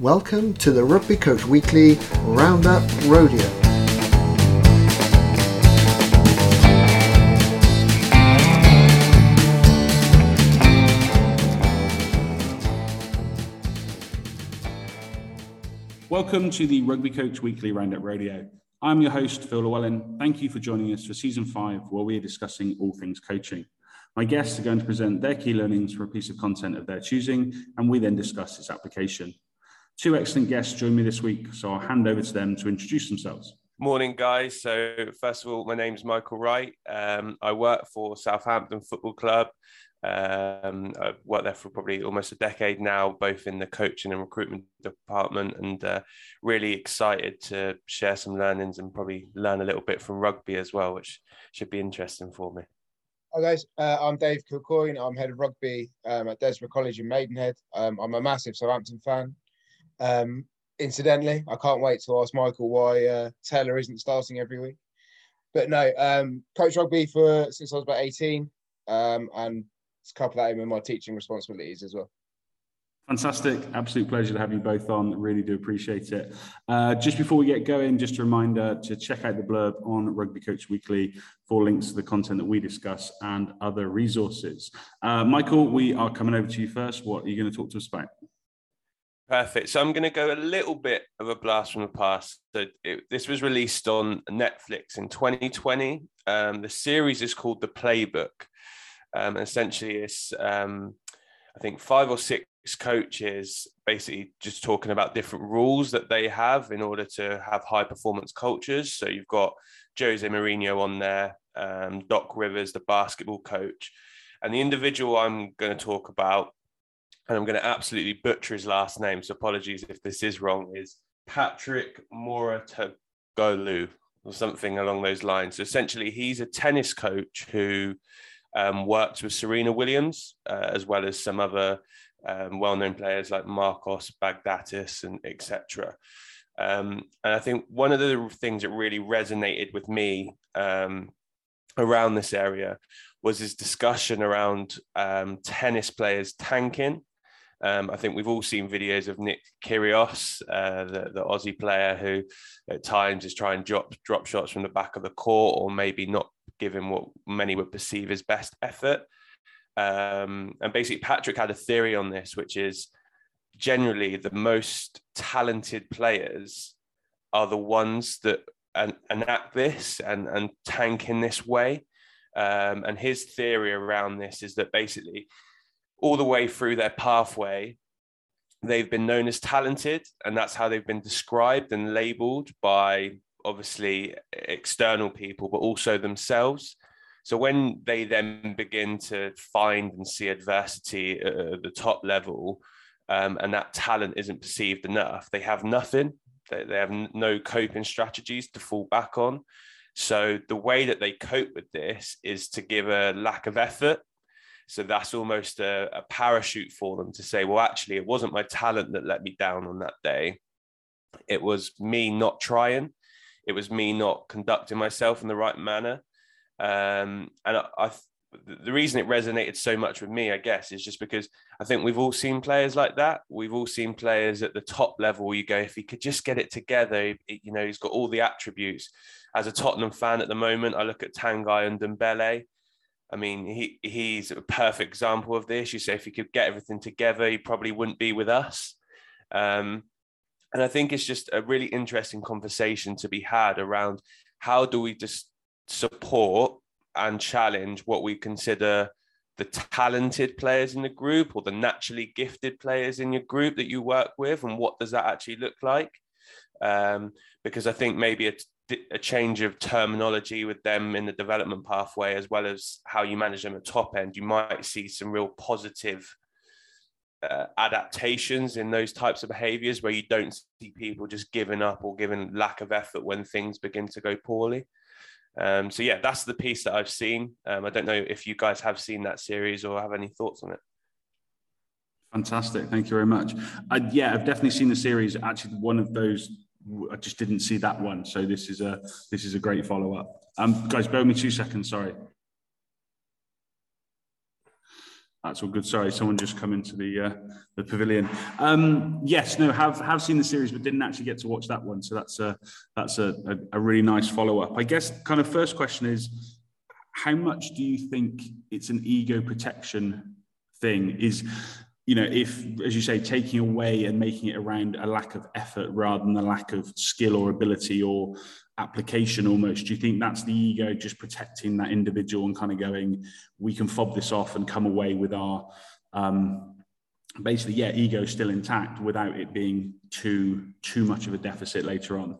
Welcome to the Rugby Coach Weekly Roundup Rodeo. Welcome to the Rugby Coach Weekly Roundup Rodeo. I'm your host, Phil Llewellyn. Thank you for joining us for season five, where we are discussing all things coaching. My guests are going to present their key learnings for a piece of content of their choosing, and we then discuss its application. Two excellent guests join me this week, so I'll hand over to them to introduce themselves. Morning, guys. So, first of all, my name's Michael Wright. Um, I work for Southampton Football Club. Um, I've worked there for probably almost a decade now, both in the coaching and recruitment department, and uh, really excited to share some learnings and probably learn a little bit from rugby as well, which should be interesting for me. Hi guys, uh, I'm Dave Kilcoyne. I'm head of rugby um, at Desborough College in Maidenhead. Um, I'm a massive Southampton fan. Um, incidentally, I can't wait to ask Michael why uh, Taylor isn't starting every week. But no, um, coach rugby for since I was about 18, um, and couple that in with my teaching responsibilities as well. Fantastic. Absolute pleasure to have you both on. Really do appreciate it. Uh, just before we get going, just a reminder to check out the blurb on Rugby Coach Weekly for links to the content that we discuss and other resources. Uh, Michael, we are coming over to you first. What are you going to talk to us about? Perfect. So I'm going to go a little bit of a blast from the past. So it, this was released on Netflix in 2020. Um, the series is called The Playbook. Um, essentially, it's um, I think five or six coaches basically just talking about different rules that they have in order to have high performance cultures. So you've got Jose Mourinho on there, um, Doc Rivers, the basketball coach, and the individual I'm going to talk about and I'm going to absolutely butcher his last name, so apologies if this is wrong, is Patrick Mouratoglou or something along those lines. So essentially, he's a tennis coach who um, works with Serena Williams, uh, as well as some other um, well-known players like Marcos Baghdatis and etc. Um, and I think one of the things that really resonated with me um, around this area was his discussion around um, tennis players tanking um, I think we've all seen videos of Nick Kyrgios, uh, the, the Aussie player, who at times is trying to drop drop shots from the back of the court, or maybe not giving what many would perceive as best effort. Um, and basically, Patrick had a theory on this, which is generally the most talented players are the ones that enact this and, and tank in this way. Um, and his theory around this is that basically all the way through their pathway, they've been known as talented, and that's how they've been described and labeled by obviously external people, but also themselves. So when they then begin to find and see adversity at the top level, um, and that talent isn't perceived enough, they have nothing. They, they have no coping strategies to fall back on. So the way that they cope with this is to give a lack of effort so that's almost a, a parachute for them to say, well, actually, it wasn't my talent that let me down on that day. It was me not trying. It was me not conducting myself in the right manner. Um, and I, I the reason it resonated so much with me, I guess, is just because I think we've all seen players like that. We've all seen players at the top level. You go, if he could just get it together, you know, he's got all the attributes. As a Tottenham fan at the moment, I look at Tanguy and Ndombele. I mean, he he's a perfect example of this. You say if he could get everything together, he probably wouldn't be with us. Um, and I think it's just a really interesting conversation to be had around how do we just support and challenge what we consider the talented players in the group or the naturally gifted players in your group that you work with, and what does that actually look like? Um, because I think maybe a a change of terminology with them in the development pathway, as well as how you manage them at top end, you might see some real positive uh, adaptations in those types of behaviors where you don't see people just giving up or giving lack of effort when things begin to go poorly. Um, so yeah, that's the piece that I've seen. Um, I don't know if you guys have seen that series or have any thoughts on it. Fantastic, thank you very much. Uh, yeah, I've definitely seen the series. Actually, one of those I just didn't see that one. So this is a this is a great follow up. Um, guys, bear me two seconds. Sorry. That's all good. Sorry, someone just come into the uh, the pavilion. Um, yes, no, have have seen the series, but didn't actually get to watch that one. So that's a that's a, a, a really nice follow up. I guess kind of first question is, how much do you think it's an ego protection thing? Is you know, if as you say, taking away and making it around a lack of effort rather than a lack of skill or ability or application almost do you think that's the ego just protecting that individual and kind of going we can fob this off and come away with our um basically yeah ego still intact without it being too too much of a deficit later on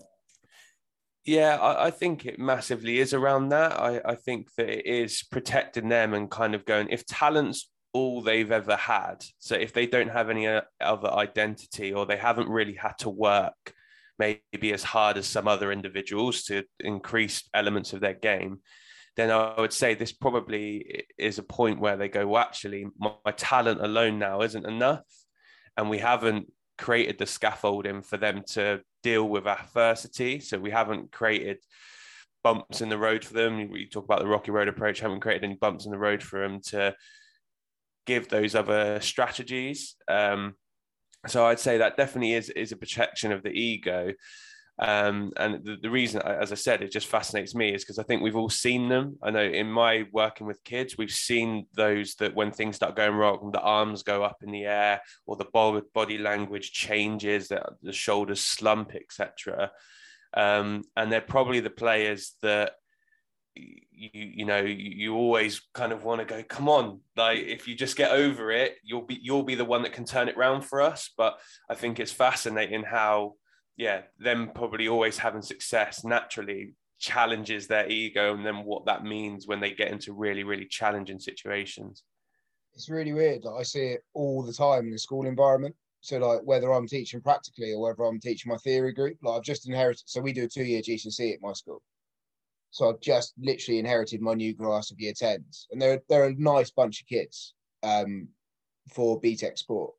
yeah, I, I, think it massively is around that. I, I think that it is protecting them and kind of going, if talent's all they've ever had, so if they don't have any uh, other identity or they haven't really had to work maybe as hard as some other individuals to increase elements of their game, then I would say this probably is a point where they go, well, actually, my, my talent alone now isn't enough. And we haven't created the scaffolding for them to deal with adversity. So we haven't created bumps in the road for them. We talk about the rocky road approach, haven't created any bumps in the road for them to give those other strategies. Um, so I'd say that definitely is is a protection of the ego. Um, and the, the, reason, as I said, it just fascinates me is because I think we've all seen them. I know in my working with kids, we've seen those that when things start going wrong, the arms go up in the air, or the body language changes, that the shoulders slump, etc. Um, and they're probably the players that you you know you always kind of want to go come on like if you just get over it you'll be you'll be the one that can turn it around for us. But i think it's fascinating how yeah them probably always having success naturally challenges their ego and then what that means when they get into really really challenging situations. It's really weird like i see it all the time in the school environment. So like whether i'm teaching practically or whether i'm teaching my theory group like i've just inherited so we do a two-year gcse at my school so I've just literally inherited my new class of year 10s. And they're, they're a nice bunch of kids um, for BTEC Sport.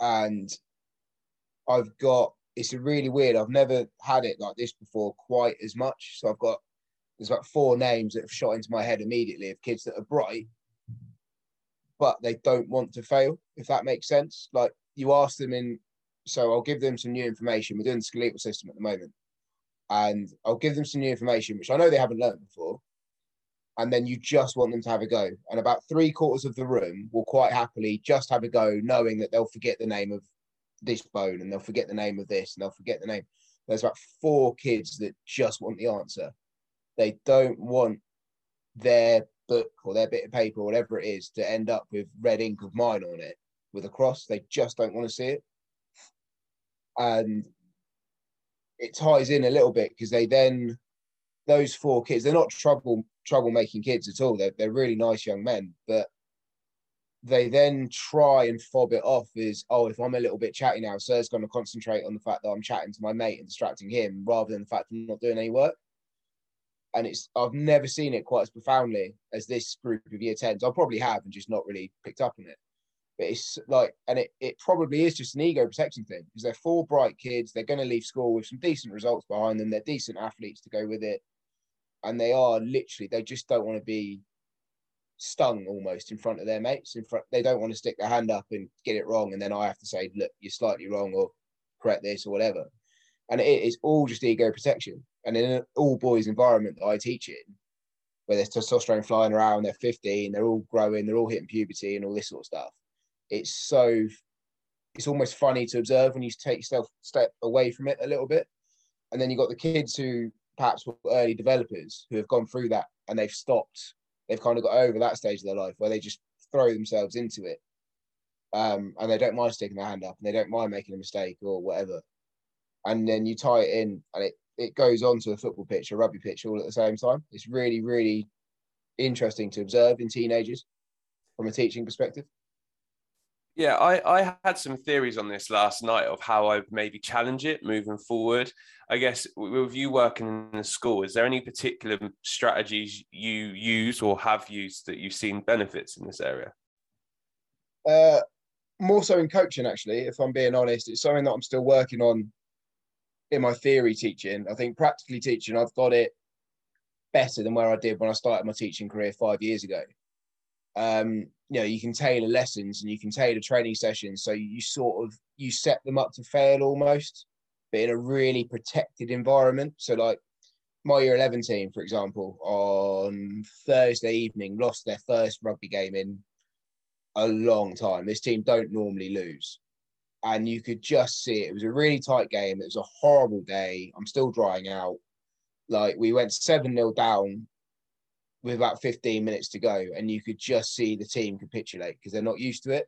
And I've got, it's really weird, I've never had it like this before quite as much. So I've got, there's about four names that have shot into my head immediately of kids that are bright, but they don't want to fail, if that makes sense. Like you ask them in, so I'll give them some new information. We're doing the skeletal system at the moment and I'll give them some new information, which I know they haven't learned before. And then you just want them to have a go. And about three quarters of the room will quite happily just have a go, knowing that they'll forget the name of this bone and they'll forget the name of this and they'll forget the name. There's about four kids that just want the answer. They don't want their book or their bit of paper or whatever it is to end up with red ink of mine on it with a cross. They just don't want to see it. And it ties in a little bit because they then those four kids they're not trouble troublemaking kids at all. They're they're really nice young men, but they then try and fob it off as oh if I'm a little bit chatty now, sir's going to concentrate on the fact that I'm chatting to my mate and distracting him rather than the fact I'm not doing any work. And it's I've never seen it quite as profoundly as this group of year tens. I probably have and just not really picked up on it. But it's like, and it, it probably is just an ego protection thing because they're four bright kids. They're going to leave school with some decent results behind them. They're decent athletes to go with it. And they are literally, they just don't want to be stung almost in front of their mates. In front, they don't want to stick their hand up and get it wrong. And then I have to say, look, you're slightly wrong or correct this or whatever. And it is all just ego protection. And in an all boys environment that I teach in, where there's testosterone flying around, they're 15, they're all growing, they're all hitting puberty and all this sort of stuff it's so it's almost funny to observe when you take yourself step away from it a little bit. And then you've got the kids who perhaps were early developers who have gone through that and they've stopped. They've kind of got over that stage of their life where they just throw themselves into it. Um, and they don't mind sticking their hand up and they don't mind making a mistake or whatever. And then you tie it in and it, it goes on to a football pitch, a rugby pitch all at the same time. It's really, really interesting to observe in teenagers from a teaching perspective. Yeah, I, I had some theories on this last night of how I maybe challenge it moving forward. I guess with you working in the school, is there any particular strategies you use or have used that you've seen benefits in this area? Uh, more so in coaching, actually, if I'm being honest. It's something that I'm still working on in my theory teaching. I think practically teaching, I've got it better than where I did when I started my teaching career five years ago. Um, you know you can tailor lessons and you can tailor training sessions. So you sort of you set them up to fail almost but in a really protected environment. So like my year 11 team for example on thursday evening lost their first rugby game in a long time. This team don't normally lose. And you could just see it. it was a really tight game. It was a horrible day. I'm still drying out. Like we went 7 0 down with about 15 minutes to go, and you could just see the team capitulate because they're not used to it.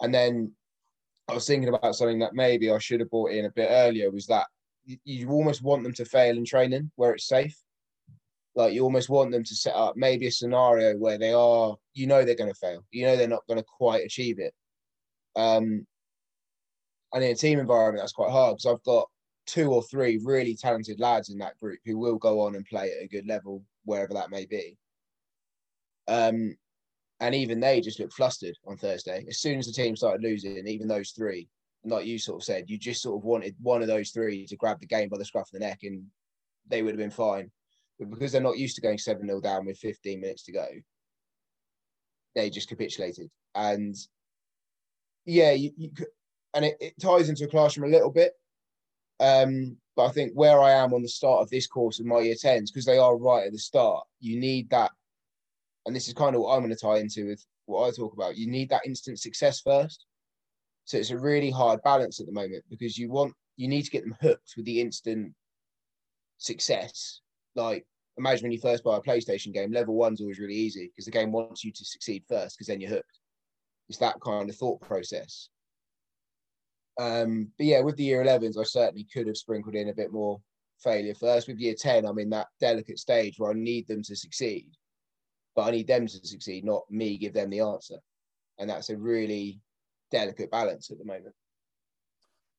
And then I was thinking about something that maybe I should have brought in a bit earlier was that you almost want them to fail in training where it's safe. Like you almost want them to set up maybe a scenario where they are, you know, they're going to fail. You know, they're not going to quite achieve it. Um, and in a team environment, that's quite hard because I've got two or three really talented lads in that group who will go on and play at a good level wherever that may be. Um, and even they just looked flustered on Thursday. As soon as the team started losing, even those three, like you sort of said, you just sort of wanted one of those three to grab the game by the scruff of the neck and they would have been fine. But because they're not used to going 7 0 down with 15 minutes to go, they just capitulated. And yeah, you, you and it, it ties into a classroom a little bit um, but I think where I am on the start of this course of my year 10s, because they are right at the start, you need that. And this is kind of what I'm going to tie into with what I talk about. You need that instant success first. So it's a really hard balance at the moment because you want, you need to get them hooked with the instant success. Like, imagine when you first buy a PlayStation game, level one's always really easy because the game wants you to succeed first because then you're hooked. It's that kind of thought process. Um, but yeah, with the year 11s, I certainly could have sprinkled in a bit more failure first. With year 10, I'm in that delicate stage where I need them to succeed, but I need them to succeed, not me give them the answer. And that's a really delicate balance at the moment.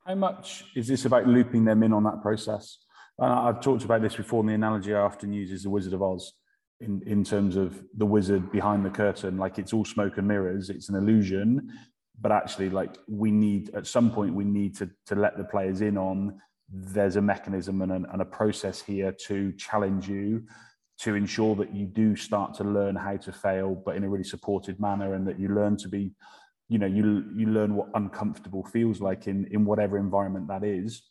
How much is this about looping them in on that process? Uh, I've talked about this before, and the analogy I often use is the Wizard of Oz in, in terms of the wizard behind the curtain. Like it's all smoke and mirrors, it's an illusion but actually like we need at some point we need to to let the players in on there's a mechanism and, an, and a process here to challenge you to ensure that you do start to learn how to fail but in a really supported manner and that you learn to be you know you you learn what uncomfortable feels like in in whatever environment that is.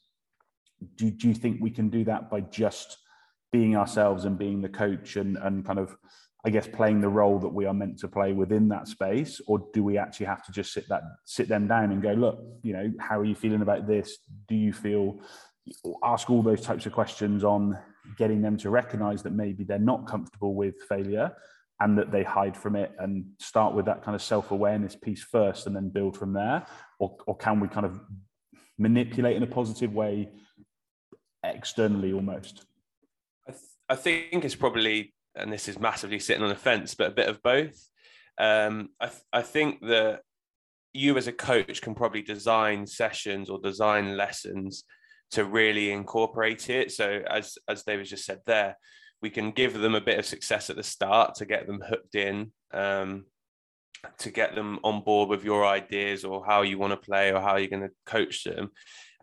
Do, do you think we can do that by just being ourselves and being the coach and and kind of I guess playing the role that we are meant to play within that space, or do we actually have to just sit that sit them down and go, look, you know, how are you feeling about this? Do you feel? Ask all those types of questions on getting them to recognise that maybe they're not comfortable with failure and that they hide from it and start with that kind of self-awareness piece first and then build from there or, or can we kind of manipulate in a positive way externally almost I, th- I think it's probably and this is massively sitting on the fence, but a bit of both. Um, I, th- I think that you as a coach can probably design sessions or design lessons to really incorporate it. So as as David just said there, we can give them a bit of success at the start to get them hooked in, um, to get them on board with your ideas or how you want to play or how you're going to coach them,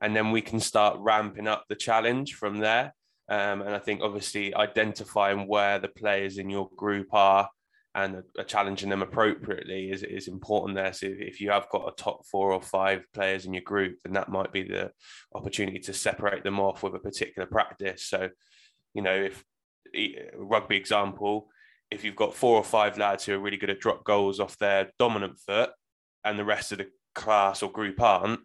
and then we can start ramping up the challenge from there. Um, and I think obviously identifying where the players in your group are and challenging them appropriately is, is important there. So if you have got a top four or five players in your group, then that might be the opportunity to separate them off with a particular practice. So, you know, if rugby example, if you've got four or five lads who are really good at drop goals off their dominant foot and the rest of the class or group aren't,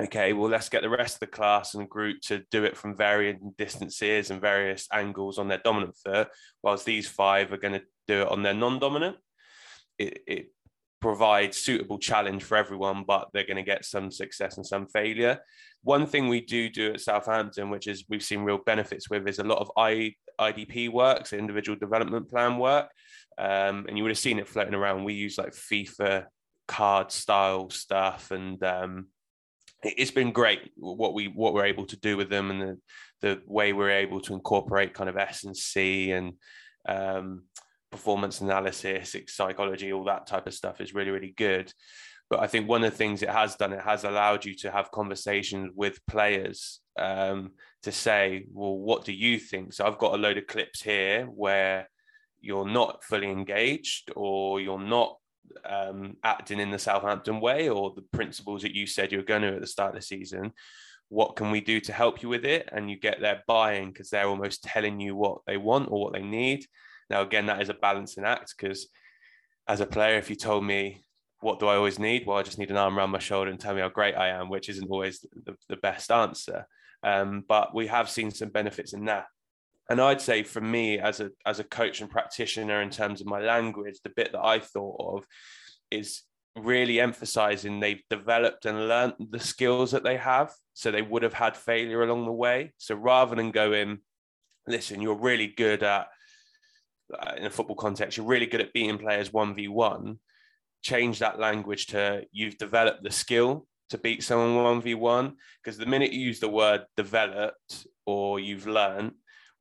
okay, well, let's get the rest of the class and group to do it from varying distances and various angles on their dominant foot, whilst these five are going to do it on their non-dominant. It, it provides suitable challenge for everyone, but they're going to get some success and some failure. One thing we do do at Southampton, which is we've seen real benefits with, is a lot of I, IDP work, so individual development plan work. Um, and you would have seen it floating around. We use like FIFA card style stuff and um, it's been great what we what we're able to do with them and the the way we're able to incorporate kind of S and C and um, performance analysis, psychology, all that type of stuff is really really good. But I think one of the things it has done, it has allowed you to have conversations with players um, to say, well, what do you think? So I've got a load of clips here where you're not fully engaged or you're not um, acting in the Southampton way or the principles that you said you were going to at the start of the season, what can we do to help you with it? And you get their buy-in because they're almost telling you what they want or what they need. Now, again, that is a balancing act because as a player, if you told me what do I always need? Well, I just need an arm around my shoulder and tell me how great I am, which isn't always the, the best answer. Um, but we have seen some benefits in that. And I'd say for me as a as a coach and practitioner in terms of my language, the bit that I thought of is really emphasizing they've developed and learned the skills that they have. So they would have had failure along the way. So rather than going, listen, you're really good at uh, in a football context, you're really good at beating players 1v1 change that language to you've developed the skill to beat someone 1v1 because the minute you use the word developed or you've learned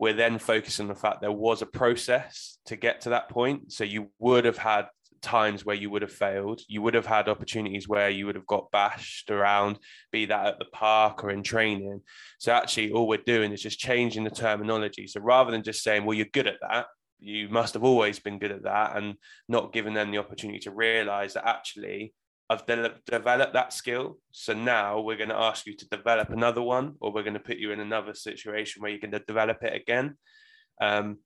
we're then focusing on the fact there was a process to get to that point. So you would have had times where you would have failed. You would have had opportunities where you would have got bashed around be that at the park or in training. So actually all we're doing is just changing the terminology. So rather than just saying well you're good at that you must have always been good at that and not given them the opportunity to realize that actually I've de- developed that skill. So now we're going to ask you to develop another one, or we're going to put you in another situation where you can develop it again. Um,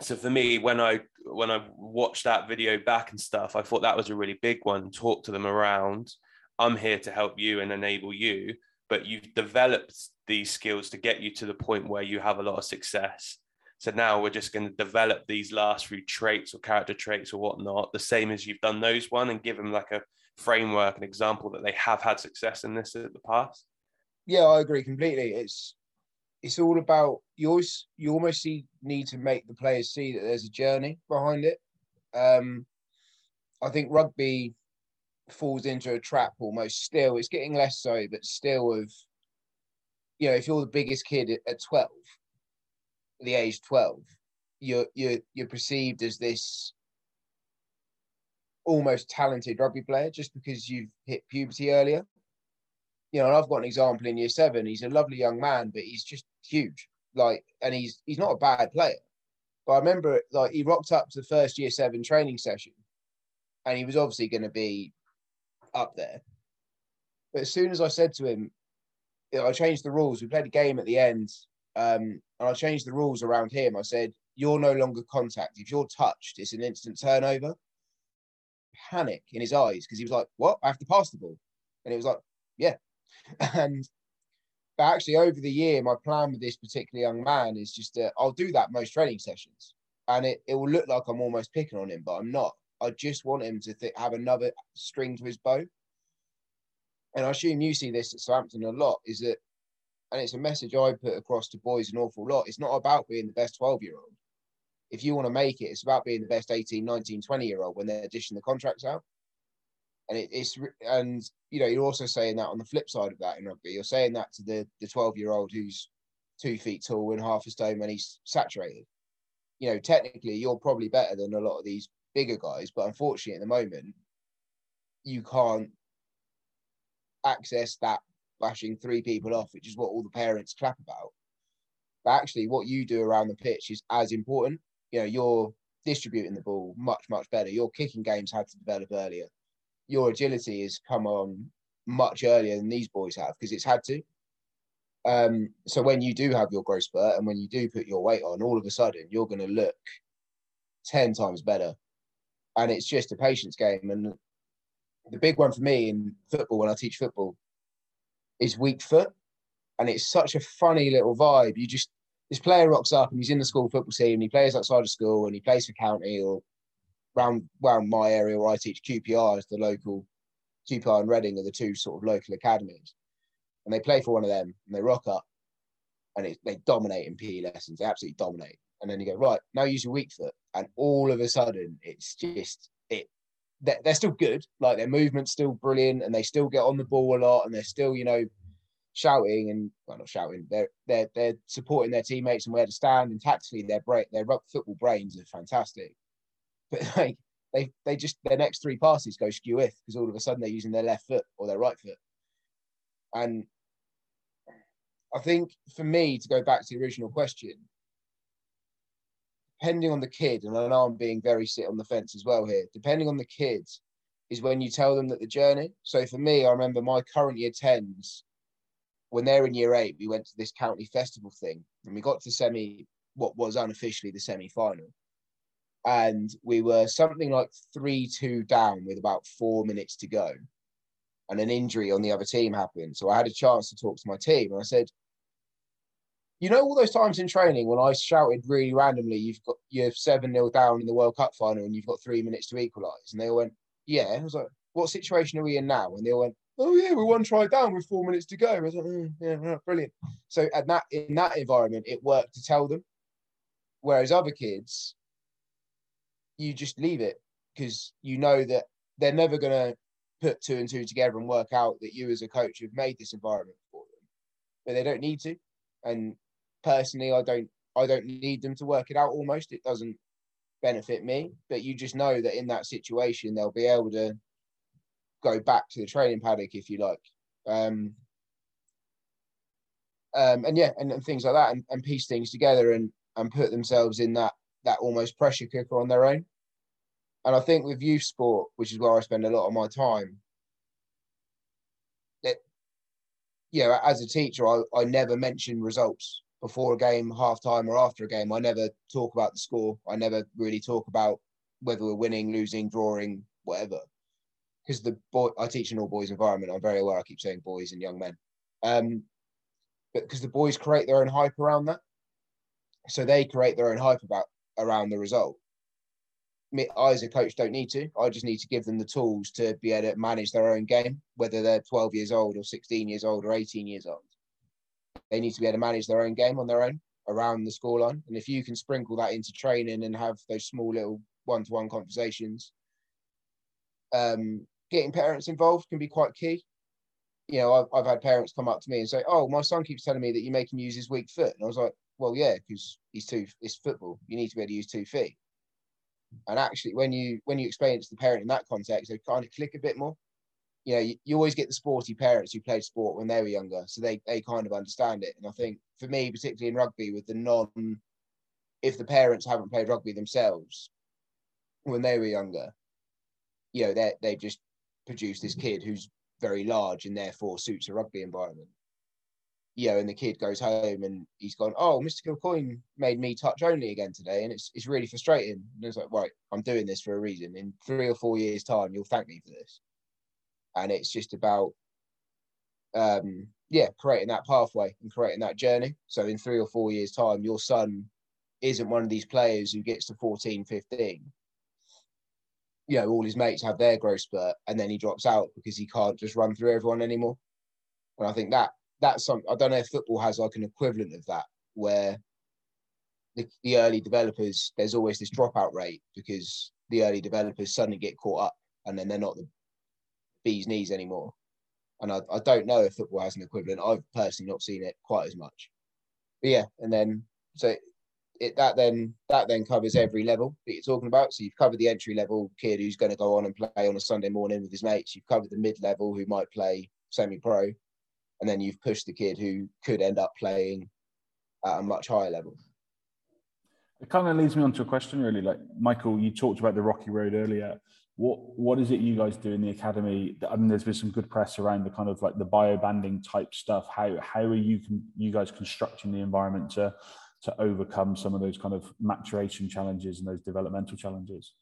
so for me, when I when I watched that video back and stuff, I thought that was a really big one. Talk to them around. I'm here to help you and enable you, but you've developed these skills to get you to the point where you have a lot of success. So now we're just going to develop these last few traits or character traits or whatnot, the same as you've done those one, and give them like a framework, and example that they have had success in this in the past. Yeah, I agree completely. It's it's all about you always you almost see, need to make the players see that there's a journey behind it. Um, I think rugby falls into a trap almost still. It's getting less so, but still of you know, if you're the biggest kid at, at 12, the age 12 you're you're you're perceived as this almost talented rugby player just because you've hit puberty earlier you know and i've got an example in year seven he's a lovely young man but he's just huge like and he's he's not a bad player but i remember like he rocked up to the first year seven training session and he was obviously going to be up there but as soon as i said to him you know, i changed the rules we played a game at the end um, and I changed the rules around him. I said, You're no longer contact. If you're touched, it's an instant turnover. Panic in his eyes because he was like, What? I have to pass the ball. And it was like, Yeah. And but actually, over the year, my plan with this particular young man is just that I'll do that most training sessions. And it, it will look like I'm almost picking on him, but I'm not. I just want him to th- have another string to his bow. And I assume you see this at Southampton a lot is that and it's a message I put across to boys an awful lot. It's not about being the best 12 year old. If you want to make it, it's about being the best 18, 19, 20 year old when they're dishing the contracts out. And it, it's, and you know, you're also saying that on the flip side of that in rugby, you're saying that to the, the 12 year old who's two feet tall and half a stone when he's saturated. You know, technically, you're probably better than a lot of these bigger guys, but unfortunately, at the moment, you can't access that bashing three people off, which is what all the parents clap about. But actually, what you do around the pitch is as important. You know, you're distributing the ball much, much better. Your kicking games had to develop earlier. Your agility has come on much earlier than these boys have because it's had to. Um, so when you do have your growth spurt and when you do put your weight on, all of a sudden you're going to look 10 times better. And it's just a patience game. And the big one for me in football, when I teach football, is weak foot. And it's such a funny little vibe. You just, this player rocks up and he's in the school football team and he plays outside of school and he plays for county or around, around my area where I teach QPR is the local QPR and Reading are the two sort of local academies. And they play for one of them and they rock up and it, they dominate in PE lessons. They absolutely dominate. And then you go, right, now use your weak foot. And all of a sudden, it's just, it they're, they're still good. Like their movement's still brilliant, and they still get on the ball a lot, and they're still, you know, shouting and well, not shouting. They're they're they're supporting their teammates and where to stand, and tactically, their brain, their football brains are fantastic. But like they they just their next three passes go skew if because all of a sudden they're using their left foot or their right foot, and I think for me to go back to the original question, depending on the kid, and I know I'm being very sit on the fence as well here. Depending on the kids, is when you tell them that the journey. So for me, I remember my current year tens when they're in year eight, we went to this county festival thing and we got to semi, what was unofficially the semi final. And we were something like 3 2 down with about four minutes to go. And an injury on the other team happened. So I had a chance to talk to my team and I said, you know, all those times in training when I shouted really randomly, you've got you're 7 0 down in the World Cup final and you've got three minutes to equalise. And they all went, Yeah. I was like, What situation are we in now? And they all went, oh yeah, we're one try down with four minutes to go. I was like, mm, yeah, brilliant. So at that in that environment, it worked to tell them. Whereas other kids, you just leave it because you know that they're never gonna put two and two together and work out that you as a coach have made this environment for them. But they don't need to. And personally, I don't I don't need them to work it out almost. It doesn't benefit me. But you just know that in that situation they'll be able to go back to the training paddock if you like. Um, um, and yeah, and, and things like that, and, and piece things together and and put themselves in that that almost pressure cooker on their own. And I think with youth sport, which is where I spend a lot of my time, that you know, as a teacher, I, I never mention results before a game, half time, or after a game. I never talk about the score. I never really talk about whether we're winning, losing, drawing, whatever because the boy I teach an all boys environment. I'm very aware. I keep saying boys and young men, um, but because the boys create their own hype around that, so they create their own hype about around the result. Me, I as a coach don't need to. I just need to give them the tools to be able to manage their own game, whether they're 12 years old or 16 years old or 18 years old. They need to be able to manage their own game on their own around the scoreline. And if you can sprinkle that into training and have those small little one-to-one conversations, um, getting parents involved can be quite key. You know, I've, I've had parents come up to me and say, "Oh, my son keeps telling me that you make him use his weak foot," and I was like, "Well, yeah, because he's two. It's football. You need to be able to use two feet." And actually, when you when you explain it to the parent in that context, they kind of click a bit more. You know, you, you always get the sporty parents who played sport when they were younger, so they they kind of understand it. And I think for me, particularly in rugby, with the non, if the parents haven't played rugby themselves when they were younger, you know, they they just produce this kid who's very large and therefore suits a rugby environment. You know, and the kid goes home and he's gone, Oh, Mr. Kilcoyne made me touch only again today, and it's it's really frustrating. And it's like, right, I'm doing this for a reason. In three or four years' time, you'll thank me for this. And it's just about um yeah, creating that pathway and creating that journey. So in three or four years' time, your son isn't one of these players who gets to 14, 15 you know, all his mates have their growth spurt and then he drops out because he can't just run through everyone anymore. And I think that that's some I don't know if football has like an equivalent of that where the, the early developers there's always this dropout rate because the early developers suddenly get caught up and then they're not the bee's knees anymore. And I, I don't know if football has an equivalent. I've personally not seen it quite as much. But yeah, and then so it, that then that then covers every level that you're talking about. So you've covered the entry level kid who's going to go on and play on a Sunday morning with his mates. You've covered the mid level who might play semi pro, and then you've pushed the kid who could end up playing at a much higher level. It kind of leads me on to a question, really. Like Michael, you talked about the rocky road earlier. What what is it you guys do in the academy? I mean, there's been some good press around the kind of like the bio banding type stuff. How how are you you guys constructing the environment to to overcome some of those kind of maturation challenges and those developmental challenges?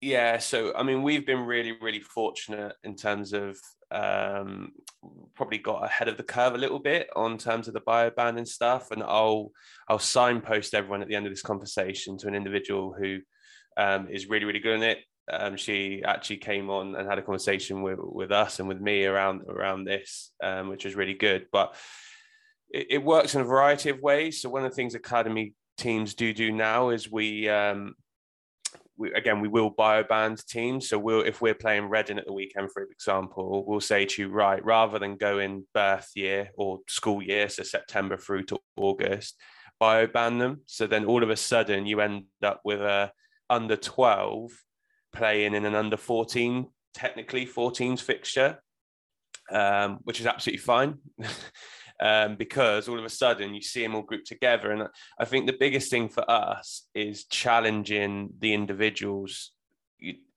Yeah, so I mean, we've been really, really fortunate in terms of um, probably got ahead of the curve a little bit on terms of the bio ban and stuff. And I'll I'll signpost everyone at the end of this conversation to an individual who um, is really, really good in it. Um, she actually came on and had a conversation with, with us and with me around around this, um, which was really good. But it, it, works in a variety of ways. So one of the things academy teams do do now is we, um, we again we will bioband teams. So we'll if we're playing Reading at the weekend, for example, we'll say to you, right, rather than go in birth year or school year, so September through to August, bioband them. So then all of a sudden you end up with a under 12 playing in an under 14 technically 14's fixture um, which is absolutely fine um, because all of a sudden you see them all grouped together. And I think the biggest thing for us is challenging the individuals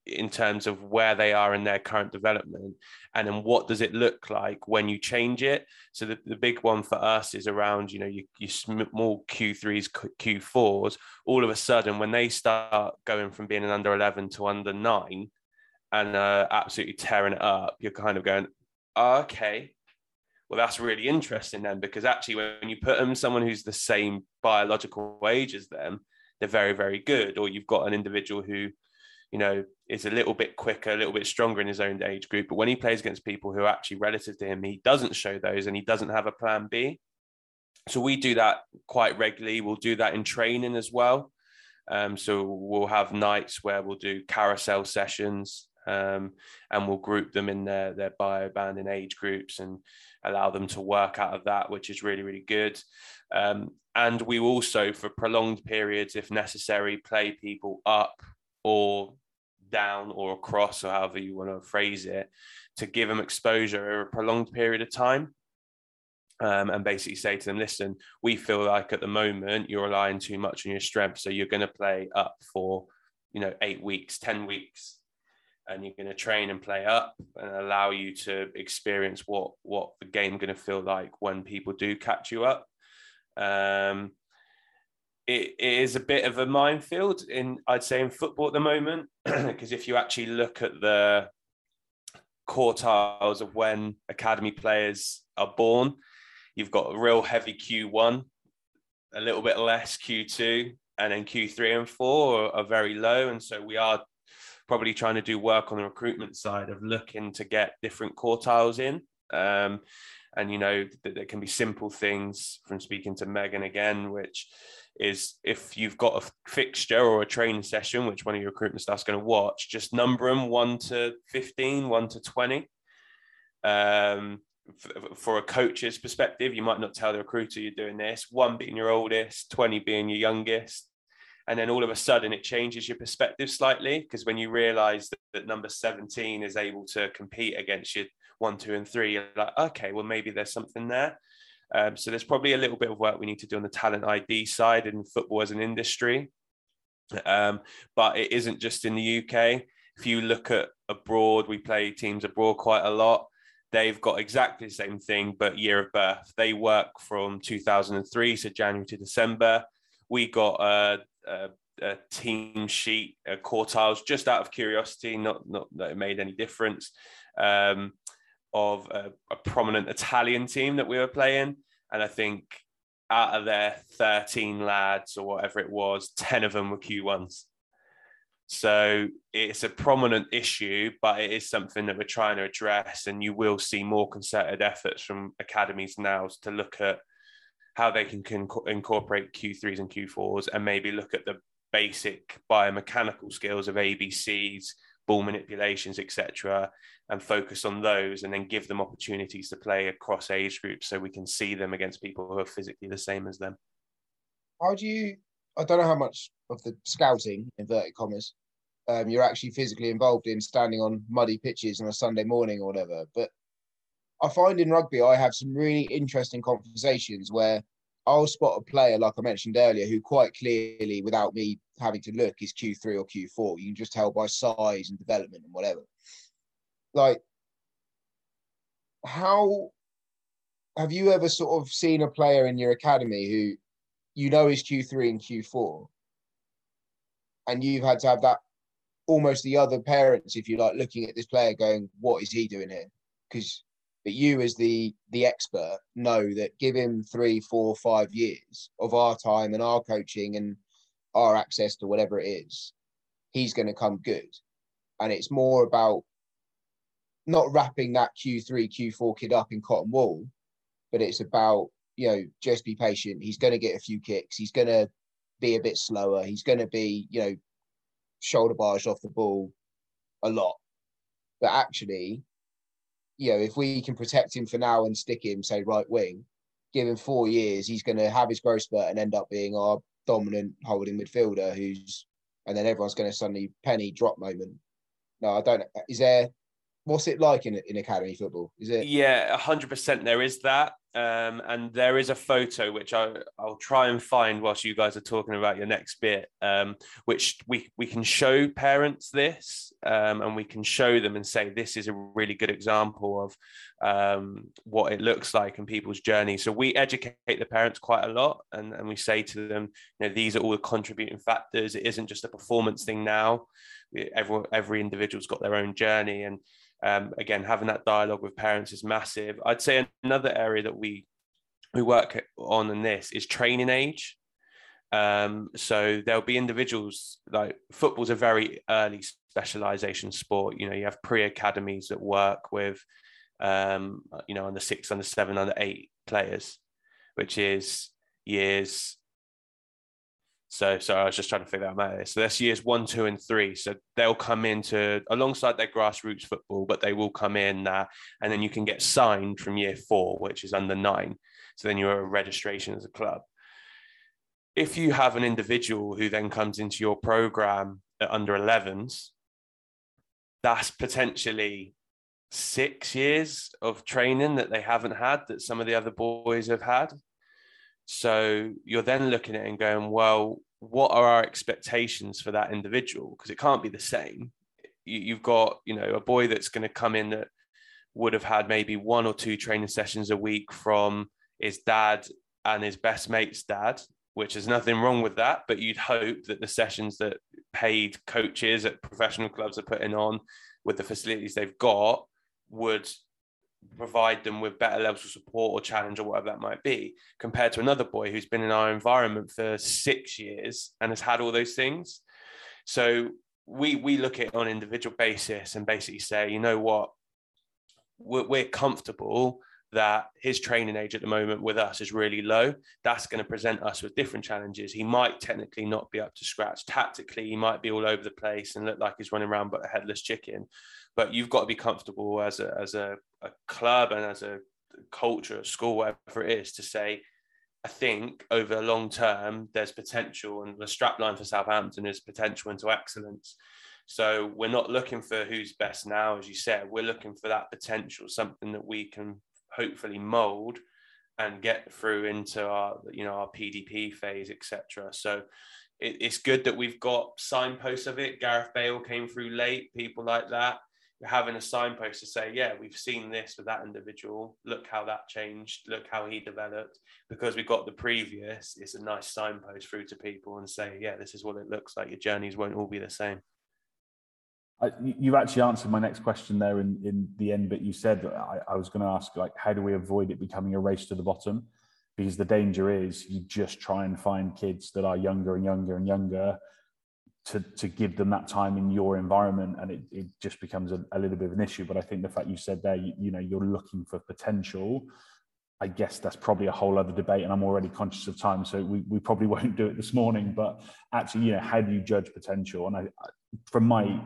in terms of where they are in their current development and then what does it look like when you change it so the, the big one for us is around you know you, you small q3s q4s all of a sudden when they start going from being an under 11 to under 9 and uh, absolutely tearing it up you're kind of going oh, okay well that's really interesting then because actually when you put them someone who's the same biological age as them they're very very good or you've got an individual who you know, is a little bit quicker, a little bit stronger in his own age group. But when he plays against people who are actually relative to him, he doesn't show those and he doesn't have a plan B. So we do that quite regularly. We'll do that in training as well. Um, so we'll have nights where we'll do carousel sessions um, and we'll group them in their, their bio band and age groups and allow them to work out of that, which is really, really good. Um, and we also, for prolonged periods, if necessary, play people up or down or across or however you want to phrase it to give them exposure over a prolonged period of time um, and basically say to them listen we feel like at the moment you're relying too much on your strength so you're going to play up for you know eight weeks ten weeks and you're going to train and play up and allow you to experience what what the game going to feel like when people do catch you up um, it, it is a bit of a minefield in I'd say in football at the moment because if you actually look at the quartiles of when academy players are born, you've got a real heavy Q1, a little bit less Q2, and then Q3 and 4 are, are very low. And so we are probably trying to do work on the recruitment side of looking to get different quartiles in. Um, and you know, there can be simple things from speaking to Megan again, which is if you've got a fixture or a training session, which one of your recruitment staff's going to watch, just number them one to 15, one to 20. Um, for a coach's perspective, you might not tell the recruiter you're doing this, one being your oldest, 20 being your youngest. And then all of a sudden it changes your perspective slightly because when you realize that, that number 17 is able to compete against you one, two, and three, you're like, okay, well, maybe there's something there. Um, so there's probably a little bit of work we need to do on the talent ID side in football as an industry. Um, but it isn't just in the UK. If you look at abroad, we play teams abroad quite a lot. They've got exactly the same thing, but year of birth. They work from 2003, so January to December. We got a, a, a team sheet, a quartiles, just out of curiosity, not not that it made any difference. Um, of a, a prominent Italian team that we were playing. And I think out of their 13 lads or whatever it was, 10 of them were Q1s. So it's a prominent issue, but it is something that we're trying to address. And you will see more concerted efforts from academies now to look at how they can, incorporate Q3s and Q4s and maybe look at the basic biomechanical skills of ABCs, ball manipulations, etc., and focus on those and then give them opportunities to play across age groups so we can see them against people who are physically the same as them. How do you, I don't know how much of the scouting, inverted commas, um, you're actually physically involved in standing on muddy pitches on a Sunday morning or whatever, but I find in rugby I have some really interesting conversations where I'll spot a player, like I mentioned earlier, who quite clearly, without me having to look, is Q3 or Q4. You can just tell by size and development and whatever. Like how have you ever sort of seen a player in your academy who you know is Q3 and Q4 and you've had to have that almost the other parents if you like looking at this player going what is he doing here? Because but you as the the expert know that give him three four five years of our time and our coaching and our access to whatever it is he's going to come good and it's more about not wrapping that Q3, Q4 kid up in cotton wool, but it's about, you know, just be patient. He's going to get a few kicks. He's going to be a bit slower. He's going to be, you know, shoulder barged off the ball a lot. But actually, you know, if we can protect him for now and stick him, say, right wing, give him four years, he's going to have his growth spurt and end up being our dominant holding midfielder who's, and then everyone's going to suddenly penny drop moment. No, I don't. Is there what's it like in in academy football? Is it? Yeah, hundred percent. There is that, um, and there is a photo which I I'll try and find whilst you guys are talking about your next bit, um, which we we can show parents this, um, and we can show them and say this is a really good example of um, what it looks like in people's journey. So we educate the parents quite a lot, and and we say to them, you know, these are all the contributing factors. It isn't just a performance thing now. Every every individual's got their own journey and um, again, having that dialogue with parents is massive. I'd say another area that we we work on in this is training age. Um, so there'll be individuals like football's a very early specialization sport. You know, you have pre academies that work with, um, you know, under six, under seven, under eight players, which is years so, so I was just trying to figure out my. So that's years one, two, and three. So they'll come into alongside their grassroots football, but they will come in uh, and then you can get signed from year four, which is under nine. So then you're a registration as a club. If you have an individual who then comes into your program at under 11s, that's potentially six years of training that they haven't had that some of the other boys have had. So you're then looking at it and going, well, what are our expectations for that individual? Because it can't be the same. You, have got, you know, a boy that's going to come in that would have had maybe one or two training sessions a week from his dad and his best mate's dad, which is nothing wrong with that. But you'd hope that the sessions that paid coaches at professional clubs are putting on with the facilities they've got would provide them with better levels of support or challenge or whatever that might be, compared to another boy who's been in our environment for six years and has had all those things. So we we look at it on individual basis and basically say, you know what, we're, we're comfortable that his training age at the moment with us is really low. That's going to present us with different challenges. He might technically not be up to scratch. Tactically, he might be all over the place and look like he's running around but a headless chicken but you've got to be comfortable as a as a, a club and as a culture, school, whatever it is, to say, I think over the long term there's potential, and the strapline for Southampton is potential into excellence. So we're not looking for who's best now, as you said. We're looking for that potential, something that we can hopefully mold and get through into our, you know, our PDP phase, etc. So it, it's good that we've got signposts of it. Gareth Bale came through late, people like that having a signpost to say, yeah, we've seen this with that individual. Look how that changed. Look how he developed. Because we got the previous, it's a nice signpost through to people and say, yeah, this is what it looks like. Your journeys won't all be the same. I, you actually answered my next question there in, in the end But you said. I, I was going to ask, like, how do we avoid it becoming a race to the bottom? Because the danger is you just try and find kids that are younger and younger and younger to, to give them that time in your environment and it, it just becomes a, a little bit of an issue. But i think the fact you said there you, you, know you're looking for potential i guess that's probably a whole other debate and i'm already conscious of time so we, we probably won't do it this morning. But actually you know how do you judge potential? And i from my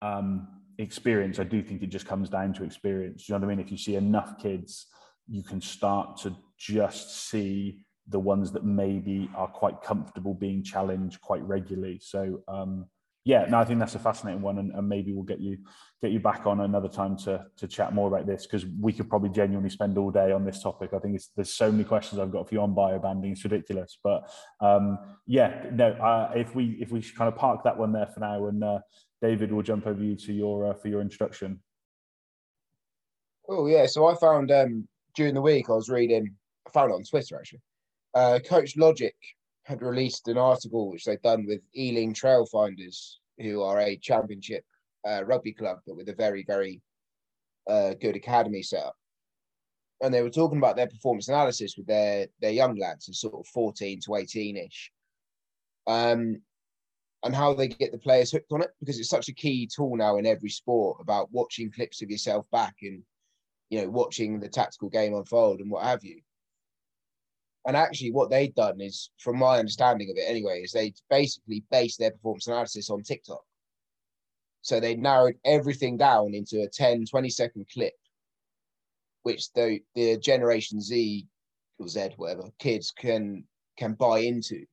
um, experience i do think it just comes down to experience. You know what i mean? If you see enough kids you can start to just see the ones that maybe are quite comfortable being challenged quite regularly. So um, yeah, no, I think that's a fascinating one, and, and, maybe we'll get you get you back on another time to to chat more about this because we could probably genuinely spend all day on this topic. I think there's so many questions I've got for you on biobanding; it's ridiculous. But um, yeah, no, uh, if we if we kind of park that one there for now, and uh, David will jump over you to your uh, for your introduction. Oh yeah, so I found um, during the week I was reading, I found it on Twitter actually uh, Coach Logic had released an article which they've done with Ealing Trailfinders, who are a championship uh, rugby club, but with a very, very uh, good academy setup. And they were talking about their performance analysis with their their young lads, so sort of 14 to 18 ish, um, and how they get the players hooked on it because it's such a key tool now in every sport about watching clips of yourself back and you know watching the tactical game unfold and what have you. And actually, what they'd done is, from my understanding of it anyway, is they basically based their performance analysis on TikTok. So they narrowed everything down into a 10, 20 second clip, which the, the Generation Z or Z, whatever, kids can can buy into.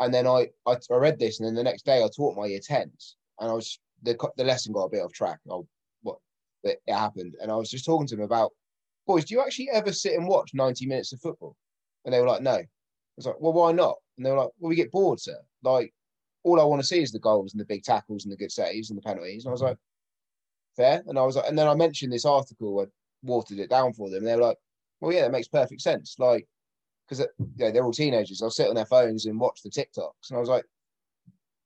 And then I, I, I read this, and then the next day I taught my year 10s, and I was the, the lesson got a bit off track. I'll what that it happened. And I was just talking to them about, boys, do you actually ever sit and watch 90 minutes of football? And they were like, no. I was like, well, why not? And they were like, well, we get bored, sir. Like, all I want to see is the goals and the big tackles and the good saves and the penalties. And I was mm-hmm. like, fair. And I was like, and then I mentioned this article, I watered it down for them. And they were like, well, yeah, that makes perfect sense. Like, because uh, you know, they're all teenagers. They'll sit on their phones and watch the TikToks. And I was like,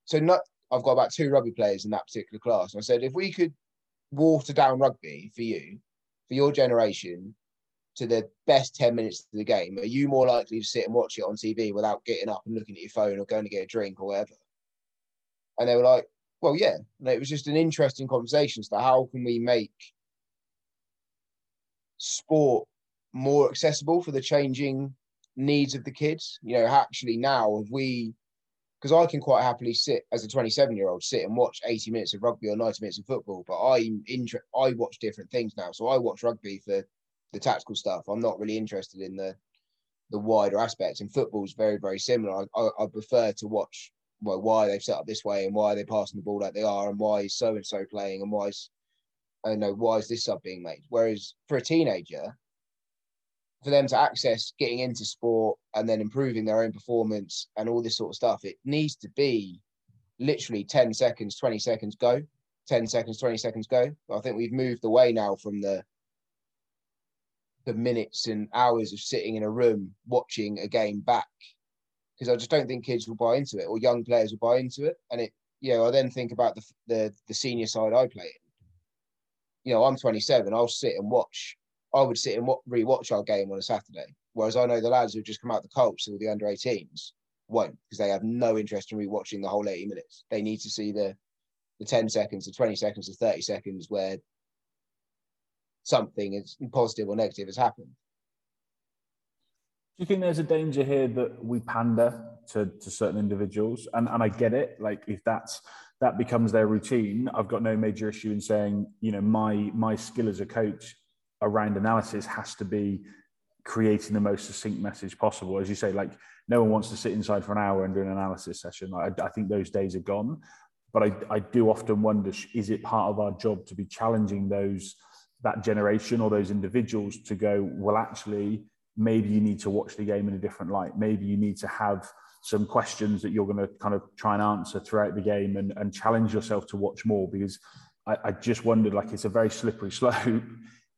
so not, I've got about two rugby players in that particular class. And I said, if we could water down rugby for you, for your generation, to the best 10 minutes of the game, are you more likely to sit and watch it on TV without getting up and looking at your phone or going to get a drink or whatever? And they were like, well, yeah. And it was just an interesting conversation as to how can we make sport more accessible for the changing needs of the kids. You know, actually now if we because I can quite happily sit as a 27 year old sit and watch 80 minutes of rugby or 90 minutes of football, but I'm inter- I watch different things now. So I watch rugby for the tactical stuff. I'm not really interested in the the wider aspects. And football's very very similar. I, I, I prefer to watch well why they've set up this way and why they're passing the ball like they are and why is so and so playing and why is I know why is this sub being made. Whereas for a teenager, for them to access getting into sport and then improving their own performance and all this sort of stuff, it needs to be literally 10 seconds, 20 seconds go, 10 seconds, 20 seconds go. I think we've moved away now from the the minutes and hours of sitting in a room watching a game back because I just don't think kids will buy into it or young players will buy into it. And it, you know, I then think about the the, the senior side I play in. You know, I'm 27. I'll sit and watch I would sit and re-watch our game on a Saturday. Whereas I know the lads who've just come out the Colts or the under 18s won't because they have no interest in re-watching the whole 80 minutes. They need to see the the 10 seconds, the 20 seconds, the 30 seconds where something is positive or negative has happened. Do you think there's a danger here that we pander to, to certain individuals? And and I get it. Like if that's that becomes their routine, I've got no major issue in saying, you know, my my skill as a coach around analysis has to be creating the most succinct message possible. As you say, like no one wants to sit inside for an hour and do an analysis session. I, I think those days are gone. But I, I do often wonder: is it part of our job to be challenging those that generation or those individuals to go, well, actually, maybe you need to watch the game in a different light. Maybe you need to have some questions that you're going to kind of try and answer throughout the game and, and challenge yourself to watch more because I, I just wondered like it's a very slippery slope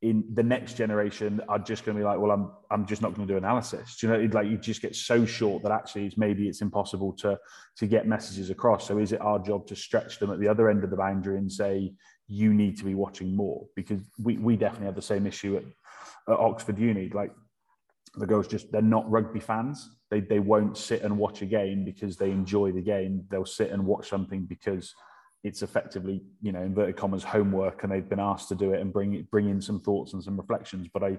in the next generation are just going to be like, well, I'm I'm just not going to do analysis. Do you know, like you just get so short that actually it's maybe it's impossible to to get messages across. So is it our job to stretch them at the other end of the boundary and say you need to be watching more? Because we we definitely have the same issue at, at Oxford Uni. Like the girls just they're not rugby fans. They they won't sit and watch a game because they enjoy the game. They'll sit and watch something because it's effectively, you know, inverted commas homework, and they've been asked to do it and bring bring in some thoughts and some reflections. But I,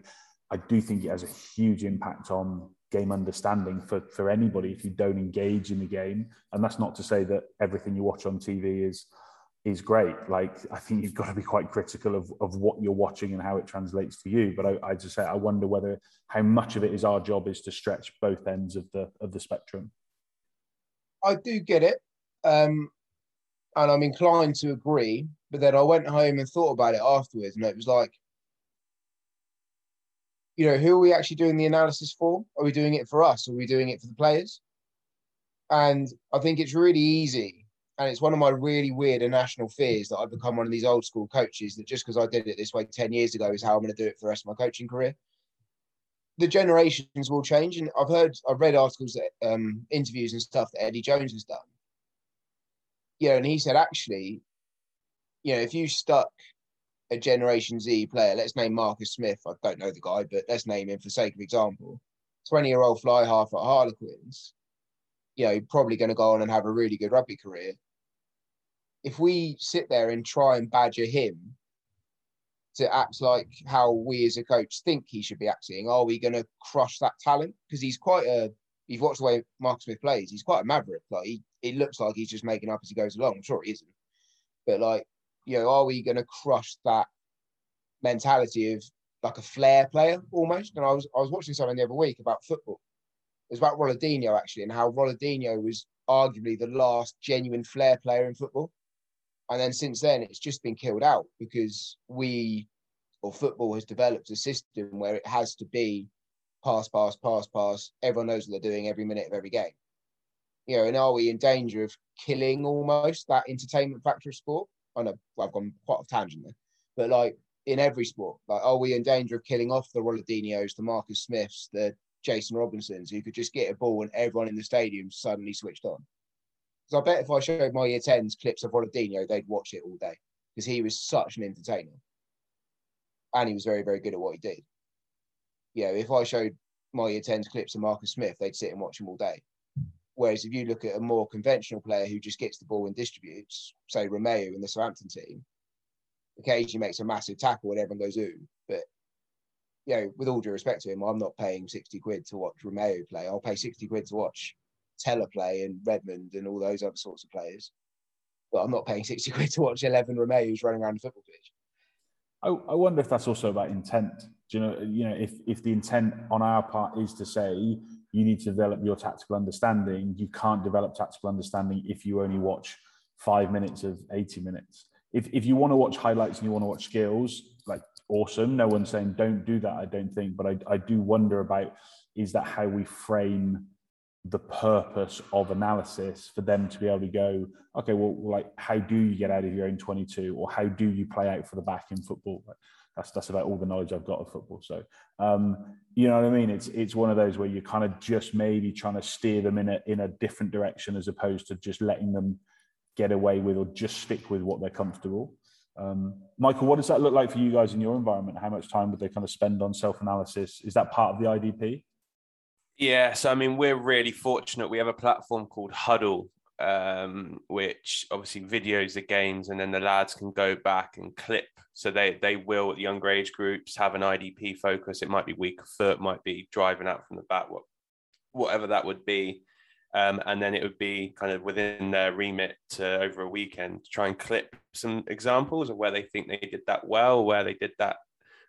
I do think it has a huge impact on game understanding for for anybody if you don't engage in the game. And that's not to say that everything you watch on TV is is great. Like I think you've got to be quite critical of, of what you're watching and how it translates to you. But I, I just say I wonder whether how much of it is our job is to stretch both ends of the of the spectrum. I do get it. Um, and I'm inclined to agree. But then I went home and thought about it afterwards, and it was like, you know, who are we actually doing the analysis for? Are we doing it for us? Are we doing it for the players? And I think it's really easy, and it's one of my really weird and national fears that I've become one of these old school coaches that just because I did it this way 10 years ago is how I'm going to do it for the rest of my coaching career. The generations will change, and I've heard, I've read articles, that, um, interviews, and stuff that Eddie Jones has done, know, and he said actually, you know, if you stuck a Generation Z player, let's name Marcus Smith. I don't know the guy, but let's name him for sake of example. 20 year old fly half at Harlequins, you know, probably going to go on and have a really good rugby career. If we sit there and try and badger him to act like how we as a coach think he should be acting, are we going to crush that talent? Because he's quite a you've watched the way Mark Smith plays, he's quite a maverick. Like he, it looks like he's just making up as he goes along. I'm sure he isn't. But like, you know, are we going to crush that mentality of like a flair player almost? And I was I was watching something the other week about football. It was about Ronaldinho actually, and how Ronaldinho was arguably the last genuine flair player in football. And then since then, it's just been killed out because we, or football has developed a system where it has to be pass, pass, pass, pass. Everyone knows what they're doing every minute of every game. You know, and are we in danger of killing almost that entertainment factor of sport? I know I've gone quite off tangent there, but like in every sport, like are we in danger of killing off the Ronaldinhos, the Marcus Smiths, the Jason Robinsons, who could just get a ball and everyone in the stadium suddenly switched on? Because I bet if I showed my year 10s clips of Ronaldinho, they'd watch it all day because he was such an entertainer. And he was very, very good at what he did. You know, if I showed my year 10s clips of Marcus Smith, they'd sit and watch him all day. Whereas if you look at a more conventional player who just gets the ball and distributes, say Romeu in the Southampton team, occasionally makes a massive tackle and everyone goes, ooh. But, you know, with all due respect to him, I'm not paying 60 quid to watch Romeu play. I'll pay 60 quid to watch Teleplay and Redmond and all those other sorts of players. But I'm not paying 60 quid to watch 11 Romeu's running around the football pitch. I, I wonder if that's also about intent. Do you know, you know, if, if the intent on our part is to say you need to develop your tactical understanding, you can't develop tactical understanding if you only watch five minutes of 80 minutes. If, if you want to watch highlights and you want to watch skills, like awesome. No one's saying don't do that, I don't think. But I, I do wonder about is that how we frame the purpose of analysis for them to be able to go, okay, well, like how do you get out of your own 22 or how do you play out for the back in football? That's that's about all the knowledge I've got of football. So um, you know what I mean? It's it's one of those where you're kind of just maybe trying to steer them in a in a different direction as opposed to just letting them get away with or just stick with what they're comfortable. Um, Michael, what does that look like for you guys in your environment? How much time would they kind of spend on self analysis? Is that part of the IDP? Yeah, so I mean, we're really fortunate. We have a platform called Huddle, um, which obviously videos the games, and then the lads can go back and clip. So they they will at the younger age groups have an IDP focus. It might be weak foot, might be driving out from the back, what whatever that would be. Um, and then it would be kind of within their remit to over a weekend to try and clip some examples of where they think they did that well, where they did that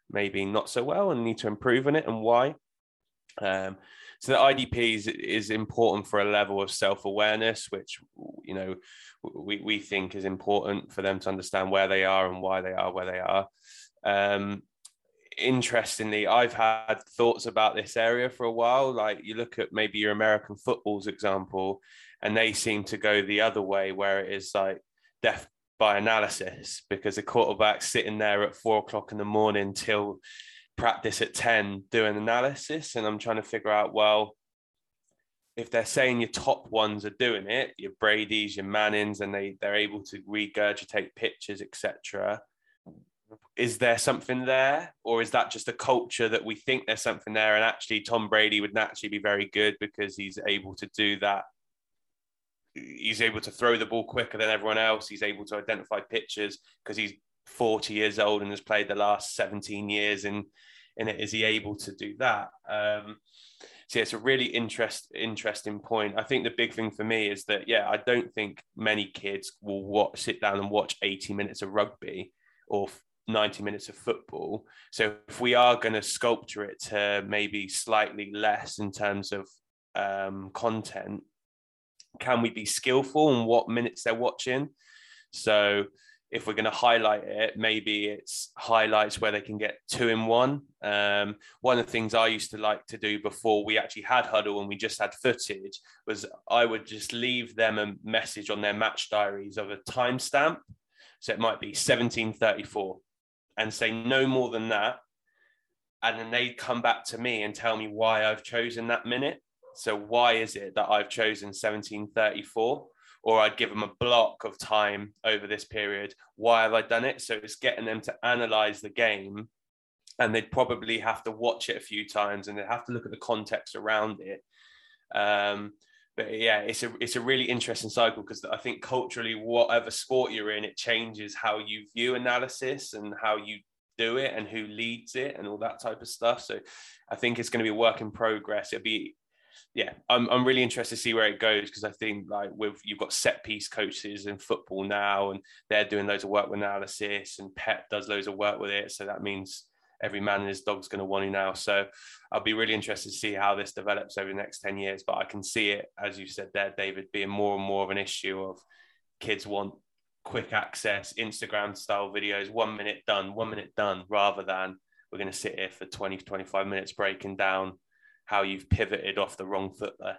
maybe not so well, and need to improve on it, and why. Um, so the IDP is, is important for a level of self-awareness, which you know we, we think is important for them to understand where they are and why they are where they are. Um, interestingly, I've had thoughts about this area for a while. Like you look at maybe your American football's example, and they seem to go the other way, where it is like death by analysis because the quarterback's sitting there at four o'clock in the morning till practice at 10 doing an analysis and I'm trying to figure out, well, if they're saying your top ones are doing it, your Brady's, your Mannings, and they they're able to regurgitate pictures, etc. Is there something there, or is that just a culture that we think there's something there, and actually Tom Brady would naturally be very good because he's able to do that? He's able to throw the ball quicker than everyone else. He's able to identify pitches because he's 40 years old and has played the last 17 years in in it. Is he able to do that? Um, so yeah, it's a really interest interesting point. I think the big thing for me is that yeah, I don't think many kids will watch, sit down and watch 80 minutes of rugby or 90 minutes of football. So if we are going to sculpture it to maybe slightly less in terms of um, content, can we be skillful in what minutes they're watching? So if we're going to highlight it, maybe it's highlights where they can get two in one. Um, one of the things I used to like to do before we actually had huddle and we just had footage was I would just leave them a message on their match diaries of a timestamp. So it might be 1734 and say no more than that. And then they'd come back to me and tell me why I've chosen that minute. So why is it that I've chosen 1734? Or I'd give them a block of time over this period. Why have I done it? So it's getting them to analyze the game and they'd probably have to watch it a few times and they'd have to look at the context around it. Um, but yeah, it's a it's a really interesting cycle because I think culturally, whatever sport you're in, it changes how you view analysis and how you do it and who leads it and all that type of stuff. So I think it's going to be a work in progress. It'll be yeah, I'm, I'm really interested to see where it goes because I think like with you've got set piece coaches in football now and they're doing loads of work with analysis and Pep does loads of work with it. So that means every man and his dog's going to want to now. So I'll be really interested to see how this develops over the next 10 years. But I can see it, as you said there, David, being more and more of an issue of kids want quick access Instagram style videos, one minute done, one minute done, rather than we're going to sit here for 20 25 minutes breaking down how you've pivoted off the wrong foot there.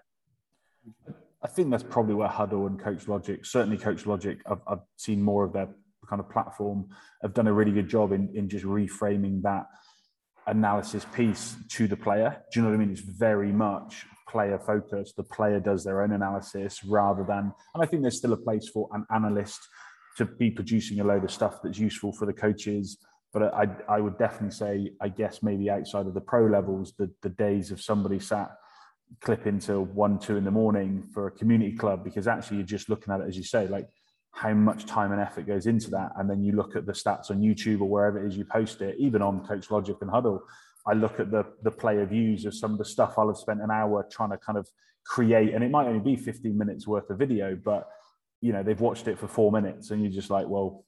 I think that's probably where Huddle and Coach Logic, certainly Coach Logic, I've, I've seen more of their kind of platform, have done a really good job in, in just reframing that analysis piece to the player. Do you know what I mean? It's very much player focused. The player does their own analysis rather than, and I think there's still a place for an analyst to be producing a load of stuff that's useful for the coaches. But I, I would definitely say, I guess maybe outside of the pro levels, the, the days of somebody sat clipping till one, two in the morning for a community club, because actually you're just looking at it, as you say, like how much time and effort goes into that. And then you look at the stats on YouTube or wherever it is you post it, even on Coach Logic and Huddle. I look at the the player views of some of the stuff I'll have spent an hour trying to kind of create, and it might only be 15 minutes worth of video, but you know they've watched it for four minutes, and you're just like, well,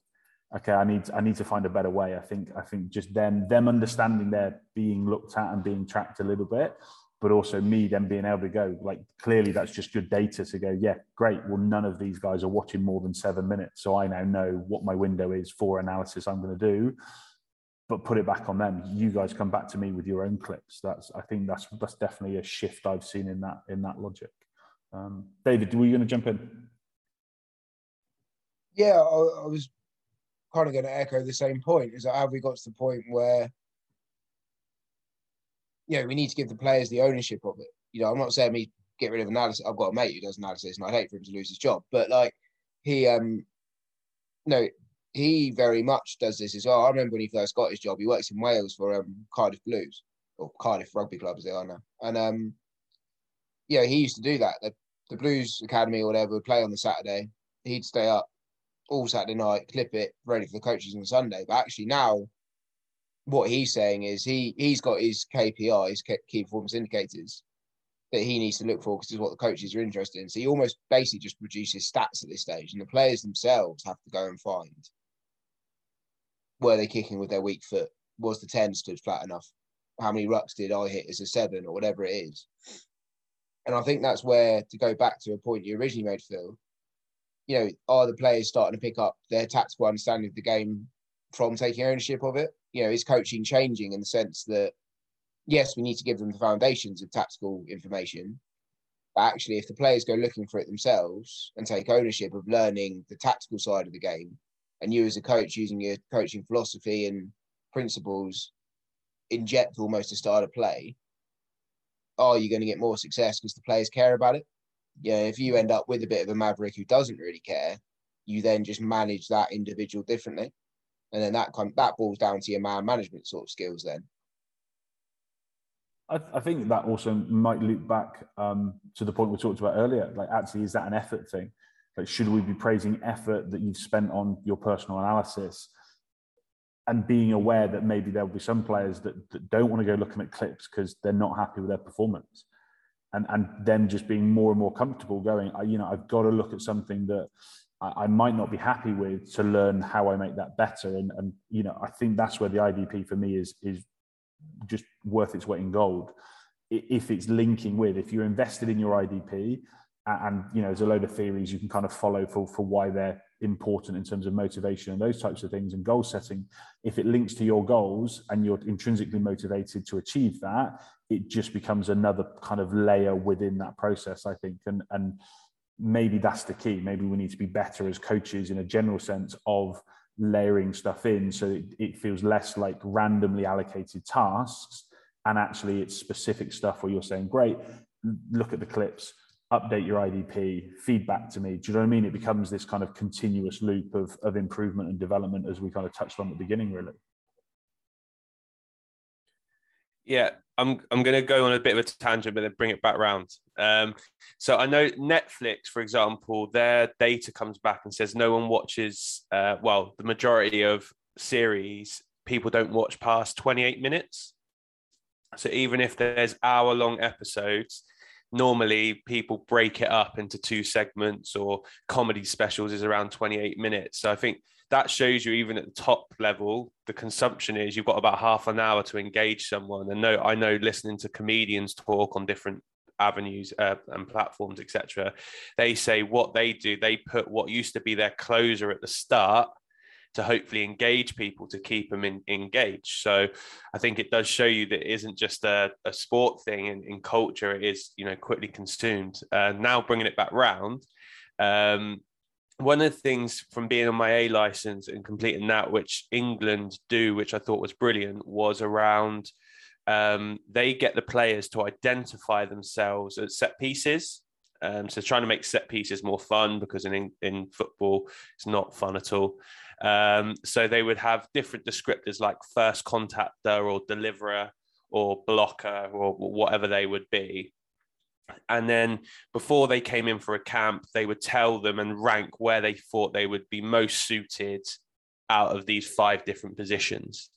okay, I need I need to find a better way. I think I think just them them understanding they're being looked at and being tracked a little bit, but also me then being able to go like clearly that's just good data to go yeah great. Well none of these guys are watching more than seven minutes so i now know what my window is for analysis i'm going to do. But put it back on them. You guys come back to me with your own clips. That's i think that's that's definitely a shift i've seen in that in that logic. Um, david were you going to jump in? Yeah I, I was kind of going to echo the same point is that have we got to the point where you know, we need to give the players the ownership of it. You know, I'm not saying me get rid of analysis. I've got a mate who does analysis, and I'd hate for him to lose his job. But like, he, um, no, he very much does this as well. I remember when he first got his job, he works in Wales for um, Cardiff Blues or Cardiff Rugby Club as they are now, and um, yeah, he used to do that. The, the Blues Academy or whatever would play on the Saturday. He'd stay up all Saturday night, clip it, ready for the coaches on Sunday. But actually now what he's saying is he he's got his KPIs, key performance indicators, that he needs to look for because it's what the coaches are interested in. So he almost basically just produces stats at this stage, and the players themselves have to go and find were they kicking with their weak foot? Was the ten stood flat enough? How many rucks did I hit as a seven or whatever it is? And I think that's where to go back to a point you originally made, Phil. You know, are the players starting to pick up their tactical understanding of the game from taking ownership of it? you know, is coaching changing in the sense that yes, we need to give them the foundations of tactical information. But actually, if the players go looking for it themselves and take ownership of learning the tactical side of the game, and you as a coach using your coaching philosophy and principles inject almost a style of play, are you going to get more success because the players care about it? Yeah, if you end up with a bit of a maverick who doesn't really care, you then just manage that individual differently and then that kind that boils down to your man management sort of skills. Then I, I think that also might loop back um, to the point we talked about earlier. Like, actually, is that an effort thing? Like, should we be praising effort that you've spent on your personal analysis? and being aware that maybe there'll be some players that, that don't want to go looking at clips because they're not happy with their performance and and them just being more and more comfortable going I, you know i've got to look at something that I, I might not be happy with to learn how I make that better. And, and you know, I think that's where the IDP for me is is just worth its weight in gold. If it's linking with, if you're invested in your IDP, and you know, there's a load of theories you can kind of follow for for why they're important in terms of motivation and those types of things and goal setting. If it links to your goals and you're intrinsically motivated to achieve that, it just becomes another kind of layer within that process, I think. And and maybe that's the key. Maybe we need to be better as coaches in a general sense of layering stuff in so it, it feels less like randomly allocated tasks and actually it's specific stuff where you're saying, great, look at the clips, update your IDP, feedback to me. Do you know what I mean? It becomes this kind of continuous loop of, of improvement and development as we kind of touched on at the beginning, really. Yeah, I'm I'm going to go on a bit of a tangent, but then bring it back round. Um, so I know Netflix, for example, their data comes back and says no one watches. Uh, well, the majority of series people don't watch past 28 minutes. So even if there's hour long episodes, normally people break it up into two segments or comedy specials is around 28 minutes. So I think that shows you even at the top level the consumption is you've got about half an hour to engage someone and no i know listening to comedians talk on different avenues uh, and platforms, etc. They say what they do, they put what used to be their closer at the start to hopefully engage people to keep them in, engaged. So I think it does show you that it isn't just a, a sport thing in, in culture, it is, you know, quickly consumed. Uh, now bringing it back round, um, one of the things from being on my A license and completing that, which England do, which I thought was brilliant, was around um, they get the players to identify themselves at set pieces. Um, so trying to make set pieces more fun because in in football it's not fun at all. Um, so they would have different descriptors like first contactor or deliverer or blocker or whatever they would be. And then before they came in for a camp, they would tell them and rank where they thought they would be most suited out of these five different positions.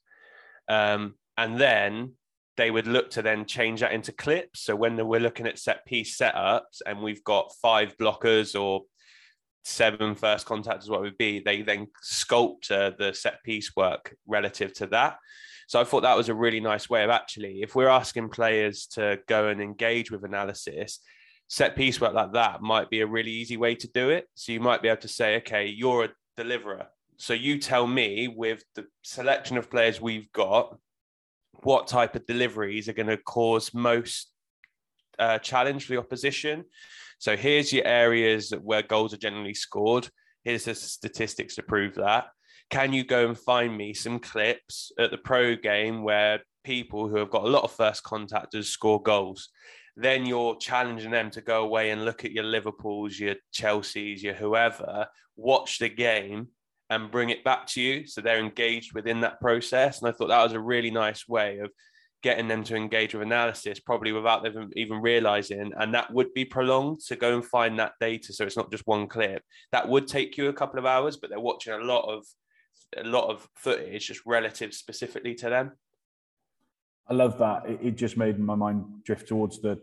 Um, and then they would look to then change that into clips. So when we're looking at set piece setups and we've got five blockers or seven first contact is what it would be, they then sculpt uh, the set piece work relative to that. So I thought that was a really nice way of actually, if we're asking players to go and engage with analysis, set piece work like that might be a really easy way to do it. So you might be able to say, okay, you're a deliverer. So you tell me with the selection of players we've got, what type of deliveries are going to cause most uh, challenge for the opposition. So here's your areas where goals are generally scored. Here's the statistics to prove that. Can you go and find me some clips at the pro game where people who have got a lot of first contactors score goals? Then you're challenging them to go away and look at your Liverpools, your Chelseas, your whoever, watch the game and bring it back to you. So they're engaged within that process. And I thought that was a really nice way of getting them to engage with analysis, probably without them even realizing. And that would be prolonged to go and find that data. So it's not just one clip. That would take you a couple of hours, but they're watching a lot of a lot of footage just relative specifically to them. I love that. It, it just made my mind drift towards the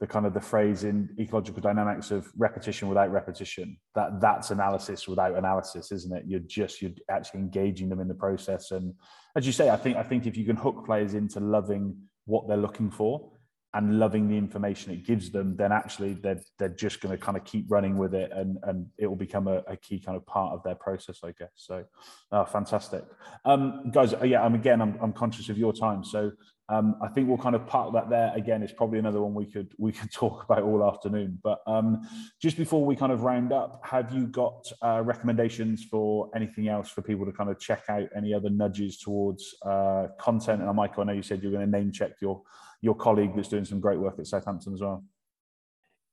the kind of the phrase in ecological dynamics of repetition without repetition that that's analysis without analysis isn't it you're just you're actually engaging them in the process and as you say i think i think if you can hook players into loving what they're looking for and loving the information it gives them then actually they're they're just going to kind of keep running with it and and it will become a, a key kind of part of their process i guess so uh, fantastic um guys yeah i'm again I'm, I'm conscious of your time so um, I think we'll kind of park that there. Again, it's probably another one we could we could talk about all afternoon. But um, just before we kind of round up, have you got uh, recommendations for anything else for people to kind of check out? Any other nudges towards uh, content? And Michael, I know you said you're going to name check your your colleague that's doing some great work at Southampton as well.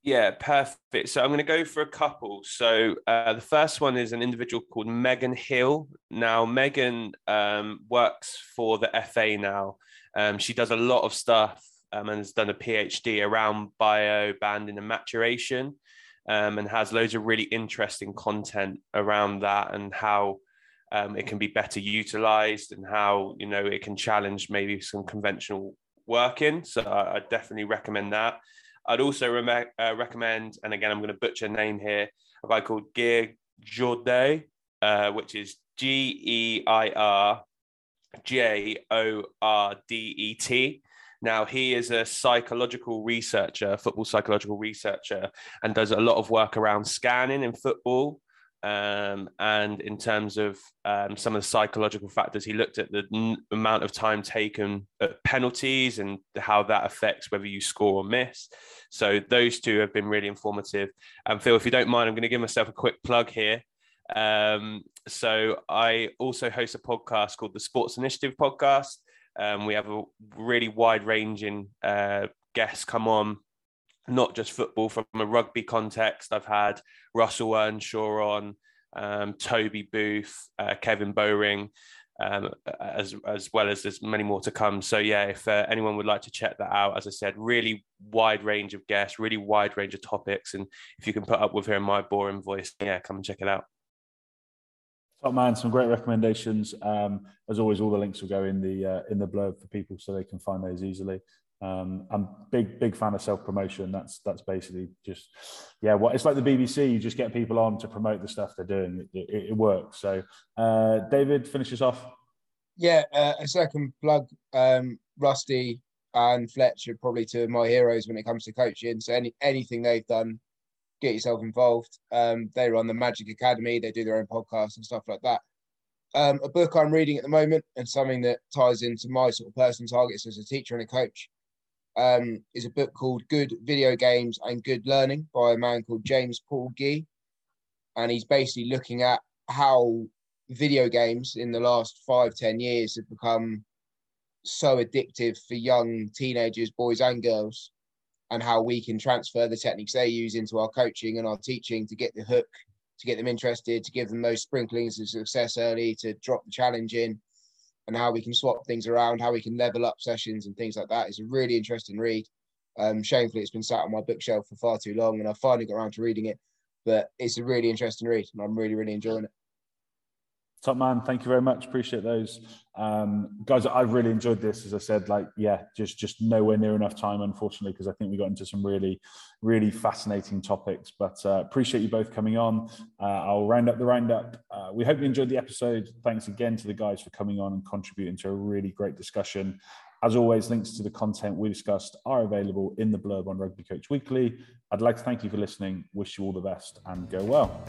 Yeah, perfect. So I'm going to go for a couple. So uh, the first one is an individual called Megan Hill. Now, Megan um, works for the FA now. Um, she does a lot of stuff um, and has done a PhD around bio banding and maturation um, and has loads of really interesting content around that and how um, it can be better utilized and how, you know, it can challenge maybe some conventional working. So I, definitely recommend that. I'd also re- uh, recommend, and again, I'm going to butcher a name here, a guy called Geir Jordet, uh, which is G E I R J O R D E T. Now, he is a psychological researcher, football psychological researcher, and does a lot of work around scanning in football. Um, and in terms of um, some of the psychological factors, he looked at the n- amount of time taken at penalties and how that affects whether you score or miss. So, those two have been really informative. And Phil, if you don't mind, I'm going to give myself a quick plug here. Um, so I also host a podcast called the Sports Initiative Podcast. Um, we have a really wide ranging uh, guests come on, not just football from a rugby context. I've had Russell Earnshaw on, um, Toby Booth, uh, Kevin Bowring, um, as as well as there's many more to come. So yeah, if uh, anyone would like to check that out, as I said, really wide range of guests, really wide range of topics, and if you can put up with hearing my boring voice, yeah, come and check it out. Top man, some great recommendations. Um, as always, all the links will go in the uh, in the blurb for people so they can find those easily. Um, I'm big big fan of self promotion. That's that's basically just yeah. What it's like the BBC. You just get people on to promote the stuff they're doing. It, it, it works. So, uh, David, finish us off. Yeah, uh, a second plug. Um, Rusty and Fletcher probably two of my heroes when it comes to coaching. So any anything they've done, get yourself involved. Um, they run the Magic Academy. They do their own podcasts and stuff like that. Um, a book I'm reading at the moment and something that ties into my sort of personal targets as a teacher and a coach um, is a book called Good Video Games and Good Learning by a man called James Paul Gee. And he's basically looking at how video games in the last five, ten years have become so addictive for young teenagers, boys and girls, and how we can transfer the techniques they use into our coaching and our teaching to get the hook, to get them interested, to give them those sprinklings of success early, to drop the challenge in, and how we can swap things around, how we can level up sessions and things like that. It's a really interesting read. Um, shamefully, it's been sat on my bookshelf for far too long, and I finally got around to reading it. But it's a really interesting read, and I'm really, really enjoying it. Top man, thank you very much. Appreciate those, um, guys. I've really enjoyed this. As I said, like yeah, just just nowhere near enough time, unfortunately, because I think we got into some really, really fascinating topics. But uh, appreciate you both coming on. Uh, I'll round up the roundup. Uh, we hope you enjoyed the episode. Thanks again to the guys for coming on and contributing to a really great discussion. As always, links to the content we discussed are available in the blurb on Rugby Coach Weekly. I'd like to thank you for listening. Wish you all the best and go well.